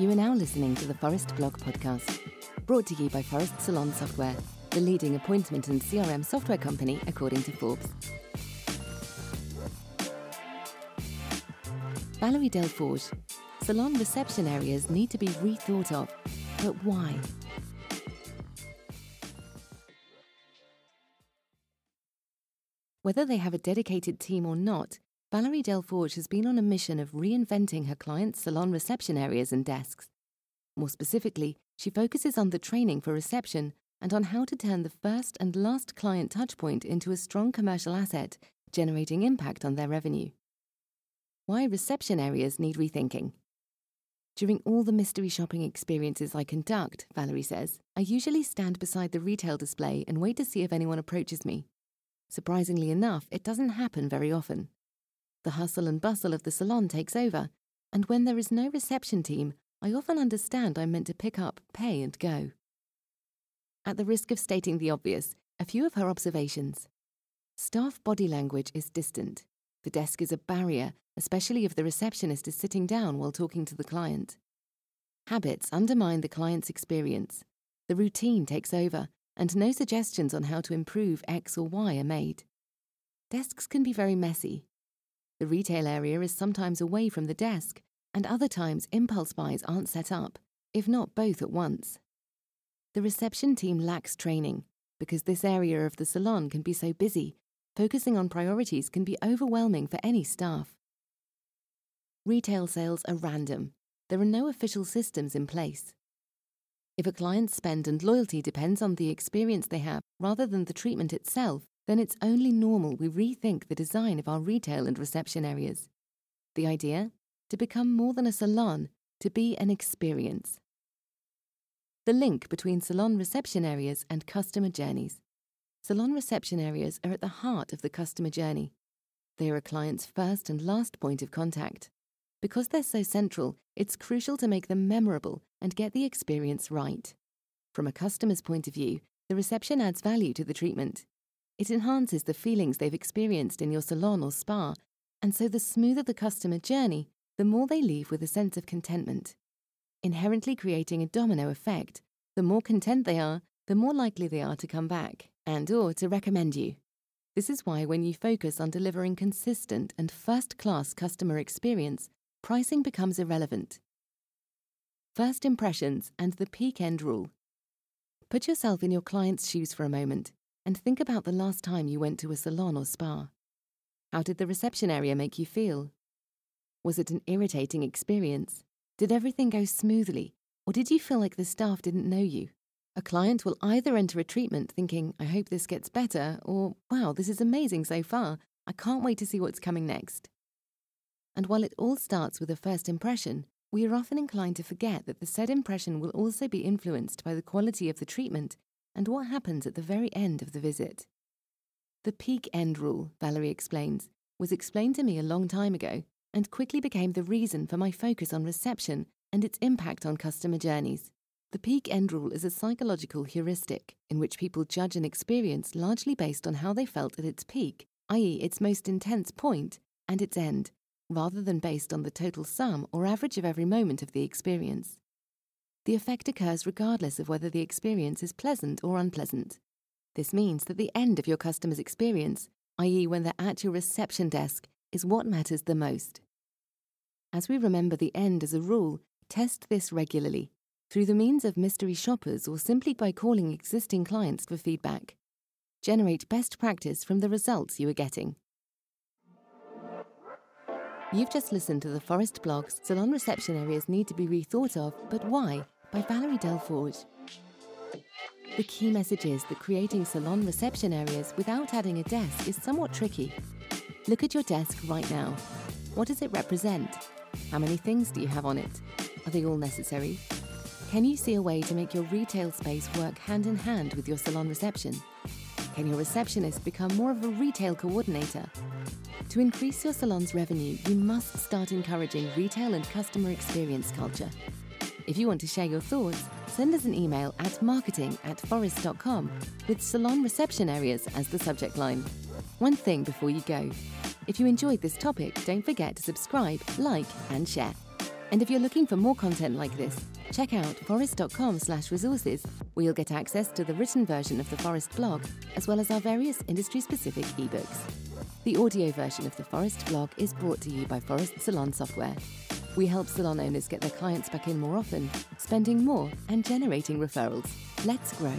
You are now listening to the Phorest Blog Podcast, brought to you by Phorest Salon Software, the leading appointment and CRM software company according to Forbes. Valerie Delforge. Salon reception areas need to be rethought of, but why? Whether they have a dedicated team or not, Valerie Delforge has been on a mission of reinventing her clients' salon reception areas and desks. More specifically, she focuses on the training for reception and on how to turn the first and last client touchpoint into a strong commercial asset, generating impact on their revenue. Why reception areas need rethinking. During all the mystery shopping experiences I conduct, Valerie says, I usually stand beside the retail display and wait to see if anyone approaches me. Surprisingly enough, it doesn't happen very often. The hustle and bustle of the salon takes over, and when there is no reception team, I often understand I'm meant to pick up, pay, and go. At the risk of stating the obvious, a few of her observations. Staff body language is distant. The desk is a barrier, especially if the receptionist is sitting down while talking to the client. Habits undermine the client's experience. The routine takes over, and no suggestions on how to improve X or Y are made. Desks can be very messy, the retail area is sometimes away from the desk, and other times impulse buys aren't set up, if not both at once. The reception team lacks training because this area of the salon can be so busy, focusing on priorities can be overwhelming for any staff. Retail sales are random. There are no official systems in place. If a client's spend and loyalty depends on the experience they have rather than the treatment itself, then it's only normal we rethink the design of our retail and reception areas. The idea? To become more than a salon, to be an experience. The link between salon reception areas and customer journeys. Salon reception areas are at the heart of the customer journey. They are a client's first and last point of contact. Because they're so central, it's crucial to make them memorable and get the experience right. From a customer's point of view, the reception adds value to the treatment. It enhances the feelings they've experienced in your salon or spa, and so the smoother the customer journey, the more they leave with a sense of contentment. Inherently creating a domino effect, the more content they are, the more likely they are to come back and or to recommend you. This is why when you focus on delivering consistent and first-class customer experience, pricing becomes irrelevant. First impressions and the peak end rule. Put yourself in your client's shoes for a moment and think about the last time you went to a salon or spa. How did the reception area make you feel? Was it an irritating experience? Did everything go smoothly? Or did you feel like the staff didn't know you? A client will either enter a treatment thinking, I hope this gets better, or, wow, this is amazing so far. I can't wait to see what's coming next. And while it all starts with a first impression, we are often inclined to forget that the said impression will also be influenced by the quality of the treatment and what happens at the very end of the visit. The peak end rule, Valerie explains, was explained to me a long time ago and quickly became the reason for my focus on reception and its impact on customer journeys. The peak end rule is a psychological heuristic in which people judge an experience largely based on how they felt at its peak, i.e., its most intense point, and its end, rather than based on the total sum or average of every moment of the experience. The effect occurs regardless of whether the experience is pleasant or unpleasant. This means that the end of your customer's experience, i.e., when they're at your reception desk, is what matters the most. As we remember the end as a rule, test this regularly through the means of mystery shoppers or simply by calling existing clients for feedback. Generate best practice from the results you are getting. You've just listened to the Phorest blog's Salon reception areas need to be rethought of, but why? By Valerie Delforge. The key message is that creating salon reception areas without adding a desk is somewhat tricky. Look at your desk right now. What does it represent? How many things do you have on it? Are they all necessary? Can you see a way to make your retail space work hand in hand with your salon reception? Can your receptionist become more of a retail coordinator? To increase your salon's revenue, you must start encouraging retail and customer experience culture. If you want to share your thoughts, send us an email at marketing at phorest.com with salon reception areas as the subject line. One thing before you go. If you enjoyed this topic, don't forget to subscribe, like, and share. And if you're looking for more content like this, check out phorest.com slash resources, where you'll get access to the written version of the Phorest blog, as well as our various industry-specific ebooks. The audio version of the Phorest blog is brought to you by Phorest Salon Software. We help salon owners get their clients back in more often, spending more and generating referrals. Let's grow.